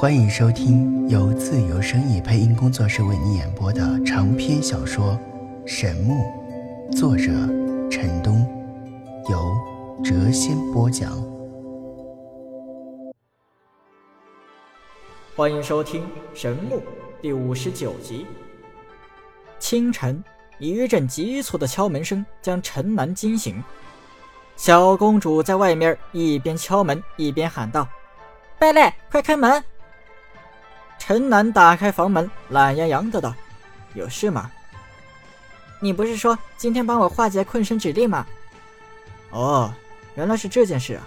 欢迎收听由自由声意配音工作室为你演播的长篇小说《神木》，作者陈东，由谪仙播讲。欢迎收听《神木》第五十九集。清晨，一阵急促的敲门声将陈南惊醒。小公主在外面一边敲门一边喊道：“贝类，快开门！”陈楠打开房门，懒洋洋的道：“有事吗？你不是说今天帮我化解困身之力吗？”“哦，原来是这件事啊！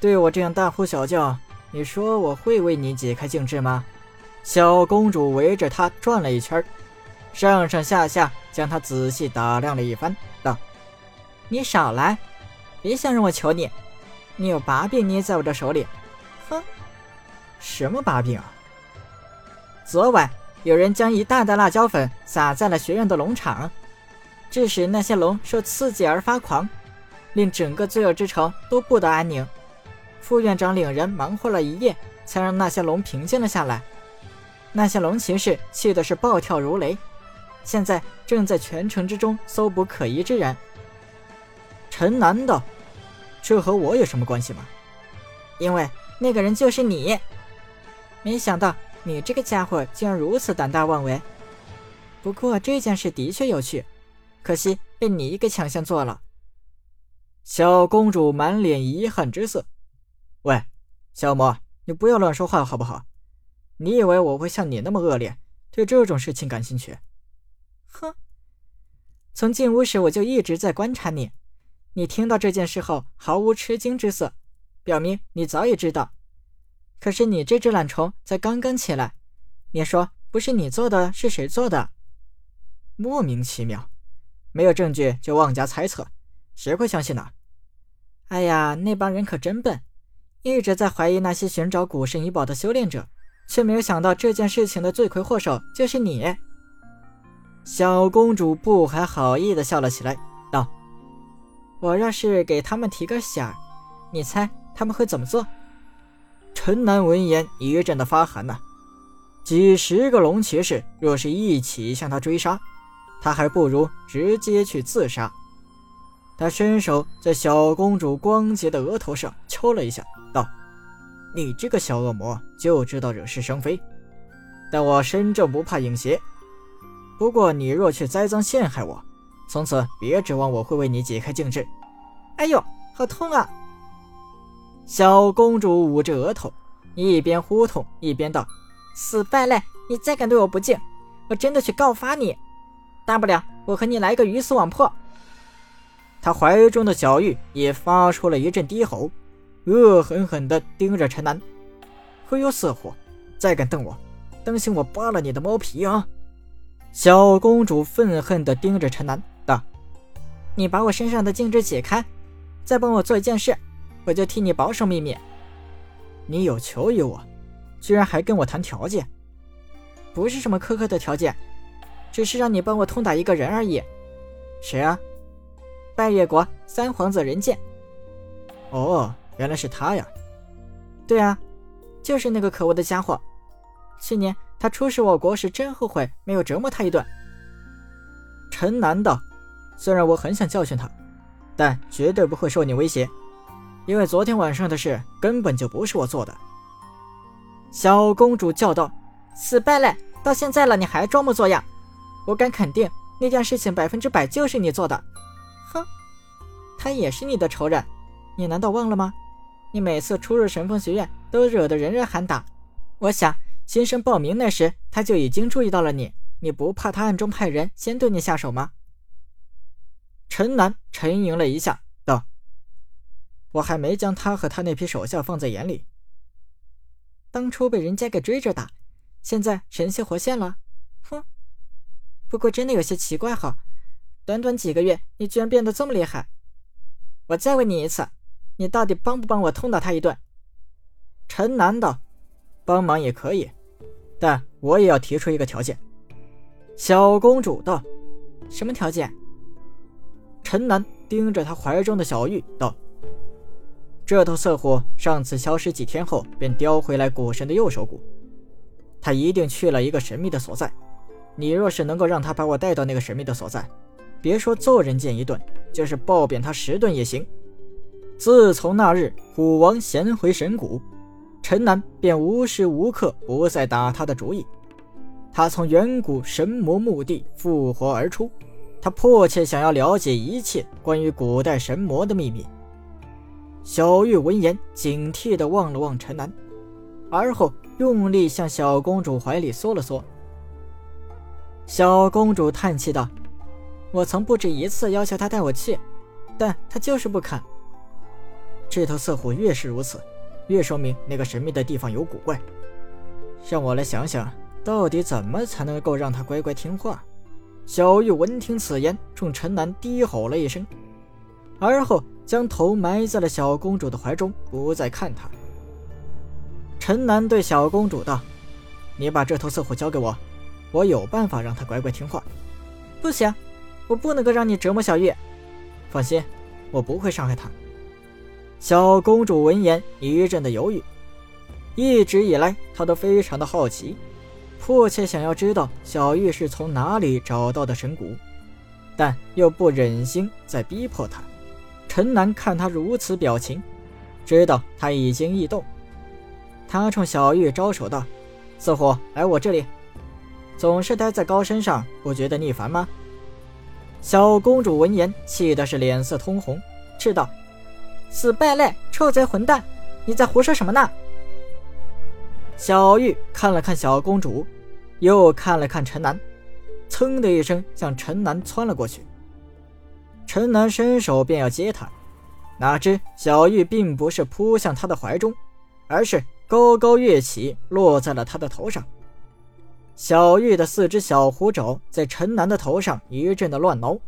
对我这样大呼小叫，你说我会为你解开禁制吗？”小公主围着他转了一圈，上上下下将他仔细打量了一番，道：“你少来，别想让我求你，你有把柄捏在我的手里。”“哼，什么把柄啊？”昨晚有人将一大袋辣椒粉撒在了学院的农场，致使那些龙受刺激而发狂，令整个罪恶之城都不得安宁。副院长领人忙活了一夜，才让那些龙平静了下来。那些龙骑士气的是暴跳如雷，现在正在全城之中搜捕可疑之人。陈南道：“这和我有什么关系吗？因为那个人就是你。没想到。”你这个家伙竟然如此胆大妄为！不过这件事的确有趣，可惜被你给抢先做了。小公主满脸遗憾之色。喂，小魔，你不要乱说话好不好？你以为我会像你那么恶劣，对这种事情感兴趣？哼！从进屋时我就一直在观察你，你听到这件事后毫无吃惊之色，表明你早已知道。可是你这只懒虫才刚刚起来，你说不是你做的，是谁做的？莫名其妙，没有证据就妄加猜测，谁会相信呢？哎呀，那帮人可真笨，一直在怀疑那些寻找古圣遗宝的修炼者，却没有想到这件事情的罪魁祸首就是你。小公主不怀好意的笑了起来，道：“我要是给他们提个醒儿，你猜他们会怎么做？”陈南闻言一阵的发寒呐，几十个龙骑士若是一起向他追杀，他还不如直接去自杀。他伸手在小公主光洁的额头上敲了一下，道：“你这个小恶魔就知道惹是生非，但我身正不怕影邪。不过你若去栽赃陷害我，从此别指望我会为你解开禁制。”哎呦，好痛啊！小公主捂着额头，一边呼痛一边道：“死败类，你再敢对我不敬，我真的去告发你！大不了我和你来个鱼死网破。”她怀中的小玉也发出了一阵低吼，恶狠狠地盯着陈南：“忽悠色货，再敢瞪我，当心我扒了你的猫皮啊！”小公主愤恨地盯着陈南道：“你把我身上的禁制解开，再帮我做一件事。”我就替你保守秘密。你有求于我，居然还跟我谈条件，不是什么苛刻的条件，只是让你帮我痛打一个人而已。谁啊？拜月国三皇子人剑。哦，原来是他呀。对啊，就是那个可恶的家伙。去年他出使我国时，真后悔没有折磨他一顿。陈南道，虽然我很想教训他，但绝对不会受你威胁。因为昨天晚上的事根本就不是我做的，小公主叫道：“死败类，到现在了你还装模作样！我敢肯定那件事情百分之百就是你做的。”哼，他也是你的仇人，你难道忘了吗？你每次出入神风学院都惹得人人喊打，我想新生报名那时他就已经注意到了你，你不怕他暗中派人先对你下手吗？陈南沉吟了一下。我还没将他和他那批手下放在眼里。当初被人家给追着打，现在神仙活现了，哼！不过真的有些奇怪哈，短短几个月，你居然变得这么厉害。我再问你一次，你到底帮不帮我痛打他一顿？陈南道：“帮忙也可以，但我也要提出一个条件。”小公主道：“什么条件？”陈南盯着他怀中的小玉道。这头色虎上次消失几天后便叼回来古神的右手骨，他一定去了一个神秘的所在。你若是能够让他把我带到那个神秘的所在，别说揍人贱一顿，就是暴扁他十顿也行。自从那日虎王衔回神骨，陈南便无时无刻不在打他的主意。他从远古神魔墓地复活而出，他迫切想要了解一切关于古代神魔的秘密。小玉闻言，警惕地望了望陈南，而后用力向小公主怀里缩了缩。小公主叹气道：“我曾不止一次要求他带我去，但他就是不肯。这头色虎越是如此，越说明那个神秘的地方有古怪。让我来想想。”到底怎么才能够让他乖乖听话？小玉闻听此言，冲陈南低吼了一声，而后将头埋在了小公主的怀中，不再看她。陈南对小公主道：“你把这头色虎交给我，我有办法让它乖乖听话。”不行，我不能够让你折磨小玉。放心，我不会伤害她。小公主闻言一阵的犹豫，一直以来她都非常的好奇。迫切想要知道小玉是从哪里找到的神骨，但又不忍心再逼迫她。陈南看他如此表情，知道他已经异动。他冲小玉招手道：“似乎来我这里，总是待在高山上，不觉得腻烦吗？”小公主闻言，气的是脸色通红，斥道：“死败类，臭贼混蛋，你在胡说什么呢？”小玉看了看小公主，又看了看陈南，噌的一声向陈南窜了过去。陈南伸手便要接他，哪知小玉并不是扑向他的怀中，而是高高跃起，落在了他的头上。小玉的四只小虎爪在陈南的头上一阵的乱挠，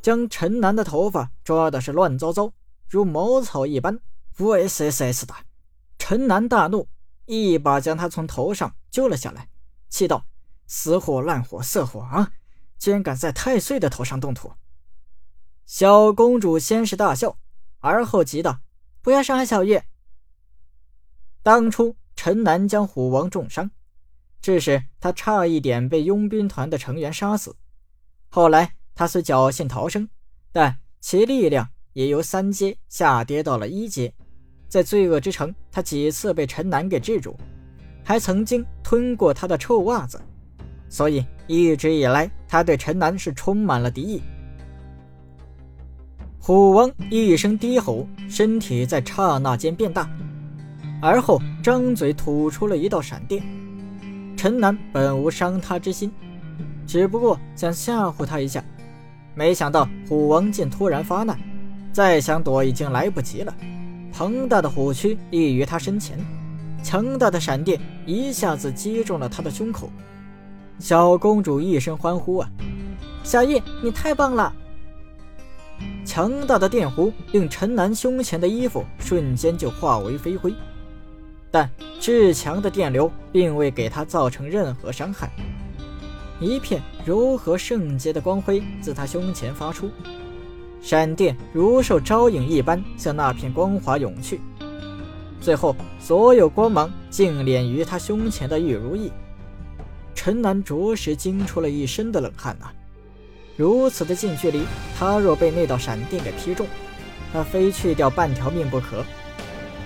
将陈南的头发抓的是乱糟糟，如茅草一般。喂塞塞死的！陈南大怒。一把将他从头上揪了下来，气道：“死火烂火色火啊！竟然敢在太岁的头上动土！”小公主先是大笑，而后急道：“不要伤害小玉。”当初陈南将虎王重伤，致使他差一点被佣兵团的成员杀死。后来他虽侥幸逃生，但其力量也由三阶下跌到了一阶。在罪恶之城，他几次被陈南给制住，还曾经吞过他的臭袜子，所以一直以来他对陈南是充满了敌意。虎王一声低吼，身体在刹那间变大，而后张嘴吐出了一道闪电。陈南本无伤他之心，只不过想吓唬他一下，没想到虎王竟突然发难，再想躲已经来不及了。庞大的虎躯立于他身前，强大的闪电一下子击中了他的胸口。小公主一声欢呼：“啊，小玉，你太棒了！”强大的电弧令陈南胸前的衣服瞬间就化为飞灰，但至强的电流并未给他造成任何伤害。一片柔和圣洁的光辉自他胸前发出。闪电如受招引一般向那片光华涌去，最后所有光芒尽敛于他胸前的玉如意。陈南着实惊出了一身的冷汗呐！如此的近距离，他若被那道闪电给劈中，他非去掉半条命不可。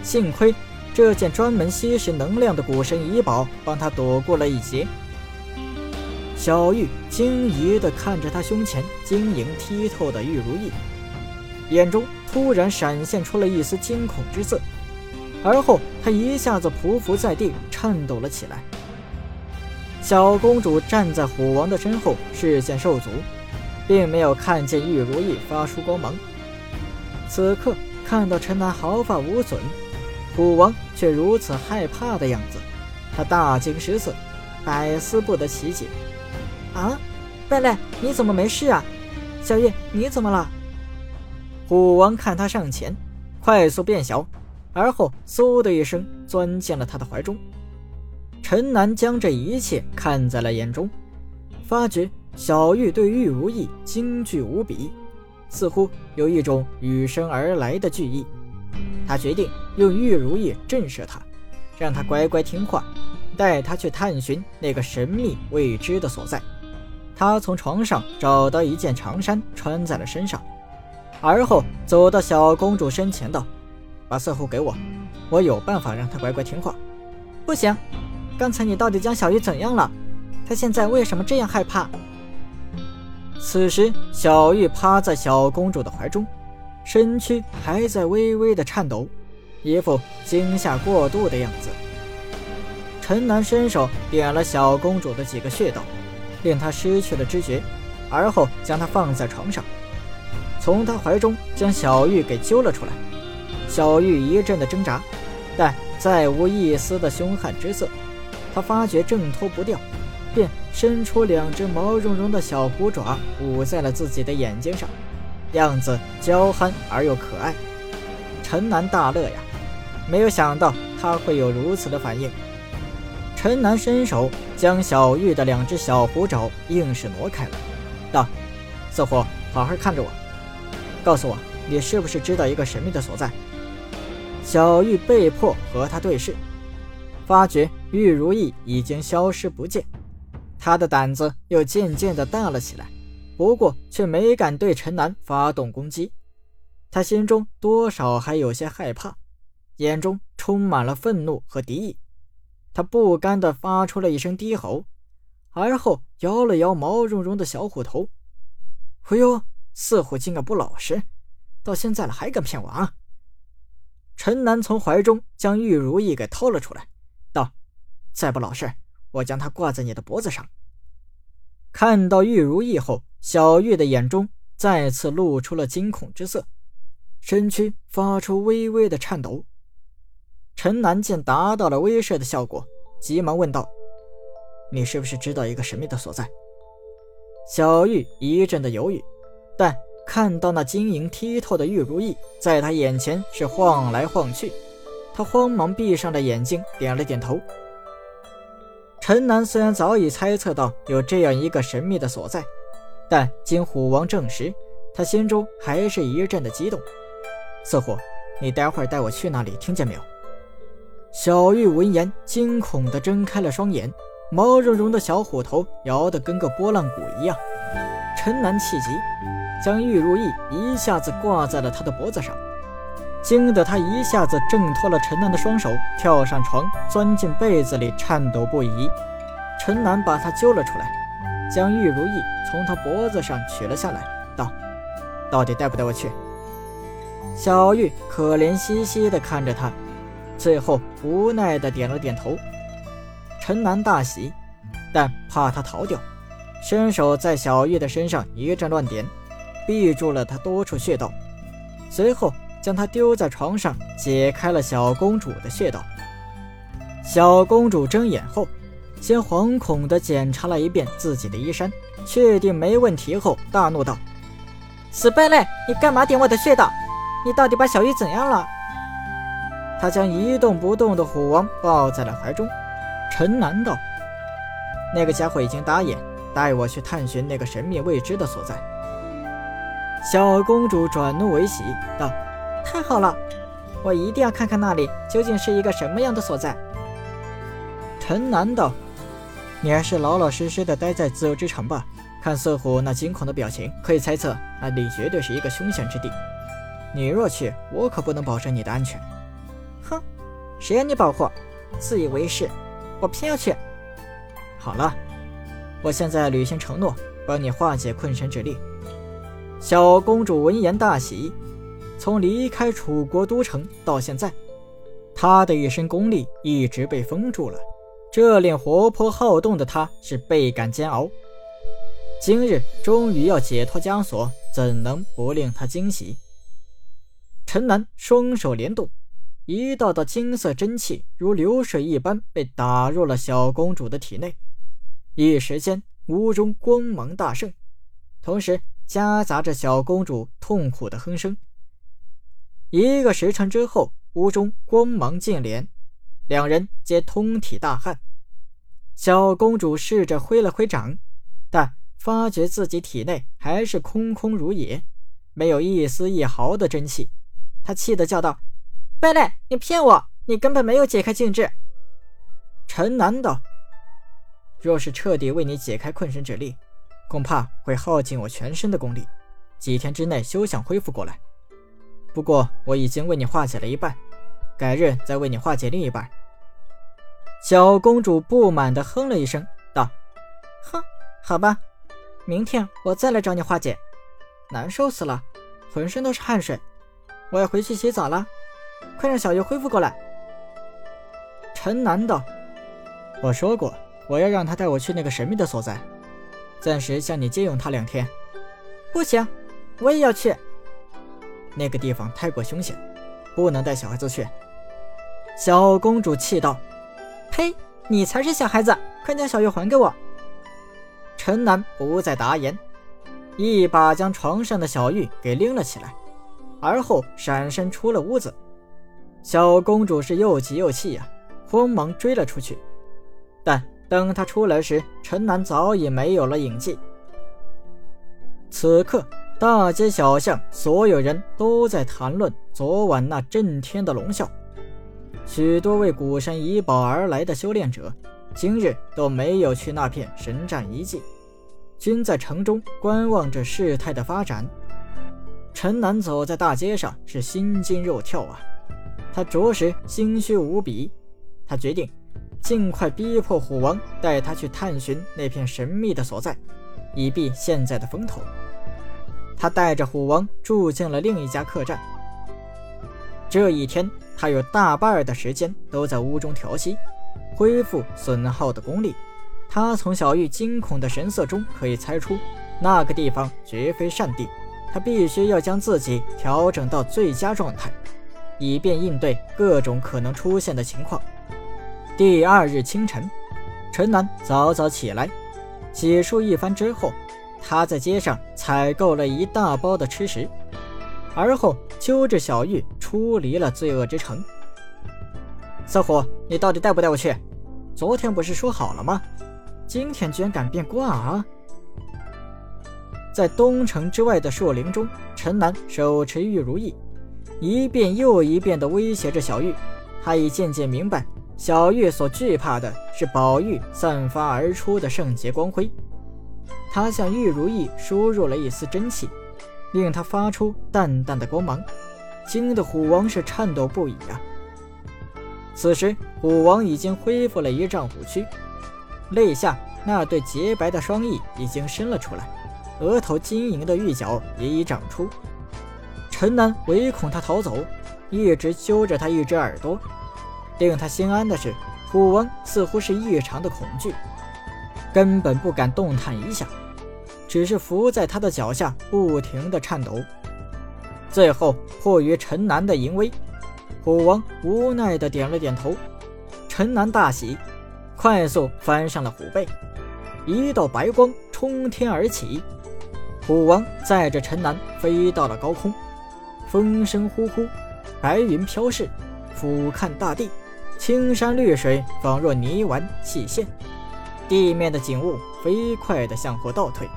幸亏这件专门吸食能量的古神遗宝帮他躲过了一劫。小玉惊疑地看着他胸前晶莹剔透的玉如意，眼中突然闪现出了一丝惊恐之色，而后她一下子匍匐在地，颤抖了起来。小公主站在虎王的身后，视线受阻，并没有看见玉如意发出光芒。此刻看到陈南毫发无损，虎王却如此害怕的样子，他大惊失色，百思不得其解。啊，贝类，你怎么没事啊？小玉，你怎么了？虎王看他上前，快速变小，而后嗖的一声钻进了他的怀中。陈南将这一切看在了眼中，发觉小玉对玉如意惊惧无比，似乎有一种与生而来的惧意，他决定用玉如意震慑他，让他乖乖听话，带他去探寻那个神秘未知的所在。他从床上找到一件长衫，穿在了身上，而后走到小公主身前，道：“把色壶给我，我有办法让她乖乖听话。”不行，刚才你到底将小玉怎样了？她现在为什么这样害怕？此时，小玉趴在小公主的怀中，身躯还在微微的颤抖，一副惊吓过度的样子。陈南伸手点了小公主的几个穴道。令她失去了知觉，而后将她放在床上，从她怀中将小玉给揪了出来。小玉一阵的挣扎，但再无一丝的凶悍之色。她发觉挣脱不掉，便伸出两只毛茸茸的小虎爪捂在了自己的眼睛上，样子娇憨而又可爱。陈南大乐呀，没有想到他会有如此的反应。陈南伸手将小玉的两只小虎爪硬是挪开了，道：“色虎，好好看着我，告诉我，你是不是知道一个神秘的所在？”小玉被迫和他对视，发觉玉如意已经消失不见，他的胆子又渐渐的大了起来，不过却没敢对陈南发动攻击，他心中多少还有些害怕，眼中充满了愤怒和敌意。他不甘地发出了一声低吼，而后摇了摇毛茸茸的小虎头。“哎呦，四虎精啊，不老实！到现在了还敢骗我啊！”陈南从怀中将玉如意给掏了出来，道：“再不老实，我将它挂在你的脖子上。”看到玉如意后，小玉的眼中再次露出了惊恐之色，身躯发出微微的颤抖。陈南见达到了威慑的效果，急忙问道：“你是不是知道一个神秘的所在？”小玉一阵的犹豫，但看到那晶莹剔透的玉如意在他眼前是晃来晃去，他慌忙闭上了眼睛，点了点头。陈南虽然早已猜测到有这样一个神秘的所在，但经虎王证实，他心中还是一阵的激动。似乎你待会儿带我去那里，听见没有？小玉闻言，惊恐地睁开了双眼，毛茸茸的小虎头摇得跟个拨浪鼓一样。陈南气急，将玉如意一下子挂在了他的脖子上，惊得他一下子挣脱了陈楠的双手，跳上床，钻进被子里，颤抖不已。陈楠把他揪了出来，将玉如意从他脖子上取了下来，道：“到底带不带我去？”小玉可怜兮兮地看着他。最后无奈的点了点头，陈楠大喜，但怕他逃掉，伸手在小玉的身上一阵乱点，闭住了他多处穴道，随后将她丢在床上，解开了小公主的穴道。小公主睁眼后，先惶恐地检查了一遍自己的衣衫，确定没问题后，大怒道：“死败类，你干嘛点我的穴道？你到底把小玉怎样了？”他将一动不动的虎王抱在了怀中。陈南道：“那个家伙已经答应带我去探寻那个神秘未知的所在。”小公主转怒为喜道：“太好了，我一定要看看那里究竟是一个什么样的所在。”陈南道：“你还是老老实实的待在自由之城吧。看色虎那惊恐的表情，可以猜测那里绝对是一个凶险之地。你若去，我可不能保证你的安全。”哼，谁让你保护？自以为是，我偏要去。好了，我现在履行承诺，帮你化解困神之力。小公主闻言大喜，从离开楚国都城到现在，他的一身功力一直被封住了，这令活泼好动的他是倍感煎熬。今日终于要解脱枷锁，怎能不令他惊喜？陈南双手连动。一道道金色真气如流水一般被打入了小公主的体内，一时间屋中光芒大盛，同时夹杂着小公主痛苦的哼声。一个时辰之后，屋中光芒尽敛，两人皆通体大汗。小公主试着挥了挥掌，但发觉自己体内还是空空如也，没有一丝一毫的真气。她气得叫道。败类，你骗我！你根本没有解开禁制。陈南道：“若是彻底为你解开困身之力，恐怕会耗尽我全身的功力，几天之内休想恢复过来。不过我已经为你化解了一半，改日再为你化解另一半。”小公主不满地哼了一声，道：“哼，好吧，明天我再来找你化解。难受死了，浑身都是汗水，我要回去洗澡了。快让小玉恢复过来。”陈南道：“我说过，我要让他带我去那个神秘的所在，暂时向你借用他两天。不行，我也要去。那个地方太过凶险，不能带小孩子去。”小公主气道。呸！你才是小孩子，快将小玉还给我！陈南不再答言，一把将床上的小玉给拎了起来，而后闪身出了屋子。小公主是又急又气呀，慌忙追了出去。但等她出来时，陈南早已没有了影迹。此刻，大街小巷，所有人都在谈论昨晚那震天的龙啸。许多为古神遗宝而来的修炼者，今日都没有去那片神战遗迹，均在城中观望着事态的发展。陈南走在大街上，是心惊肉跳啊！他着实心虚无比。他决定尽快逼迫虎王带他去探寻那片神秘的所在，以避现在的风头。他带着虎王住进了另一家客栈。这一天。他有大半的时间都在屋中调息，恢复损耗的功力。他从小玉惊恐的神色中可以猜出，那个地方绝非善地。他必须要将自己调整到最佳状态，以便应对各种可能出现的情况。第二日清晨，陈南早早起来，洗漱一番之后，他在街上采购了一大包的吃食。而后揪着小玉出离了罪恶之城。色虎，你到底带不带我去？昨天不是说好了吗？今天居然敢变卦啊！在东城之外的树林中，陈南手持玉如意，一遍又一遍地威胁着小玉。他已渐渐明白，小玉所惧怕的是宝玉散发而出的圣洁光辉。他向玉如意输入了一丝真气。令他发出淡淡的光芒，惊得虎王是颤抖不已啊！此时，虎王已经恢复了一丈虎躯，肋下那对洁白的双翼已经伸了出来，额头晶莹的玉角也已长出。陈南唯恐他逃走，一直揪着他一只耳朵。令他心安的是，虎王似乎是异常的恐惧，根本不敢动弹一下。只是伏在他的脚下，不停地颤抖。最后迫于陈南的淫威，虎王无奈地点了点头。陈南大喜，快速翻上了虎背，一道白光冲天而起。虎王载着陈南飞到了高空，风声呼呼，白云飘逝，俯瞰大地，青山绿水仿若泥丸细线，地面的景物飞快地向后倒退。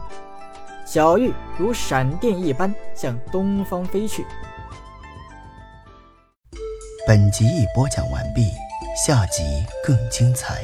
小玉如闪电一般向东方飞去。本集已播讲完毕，下集更精彩。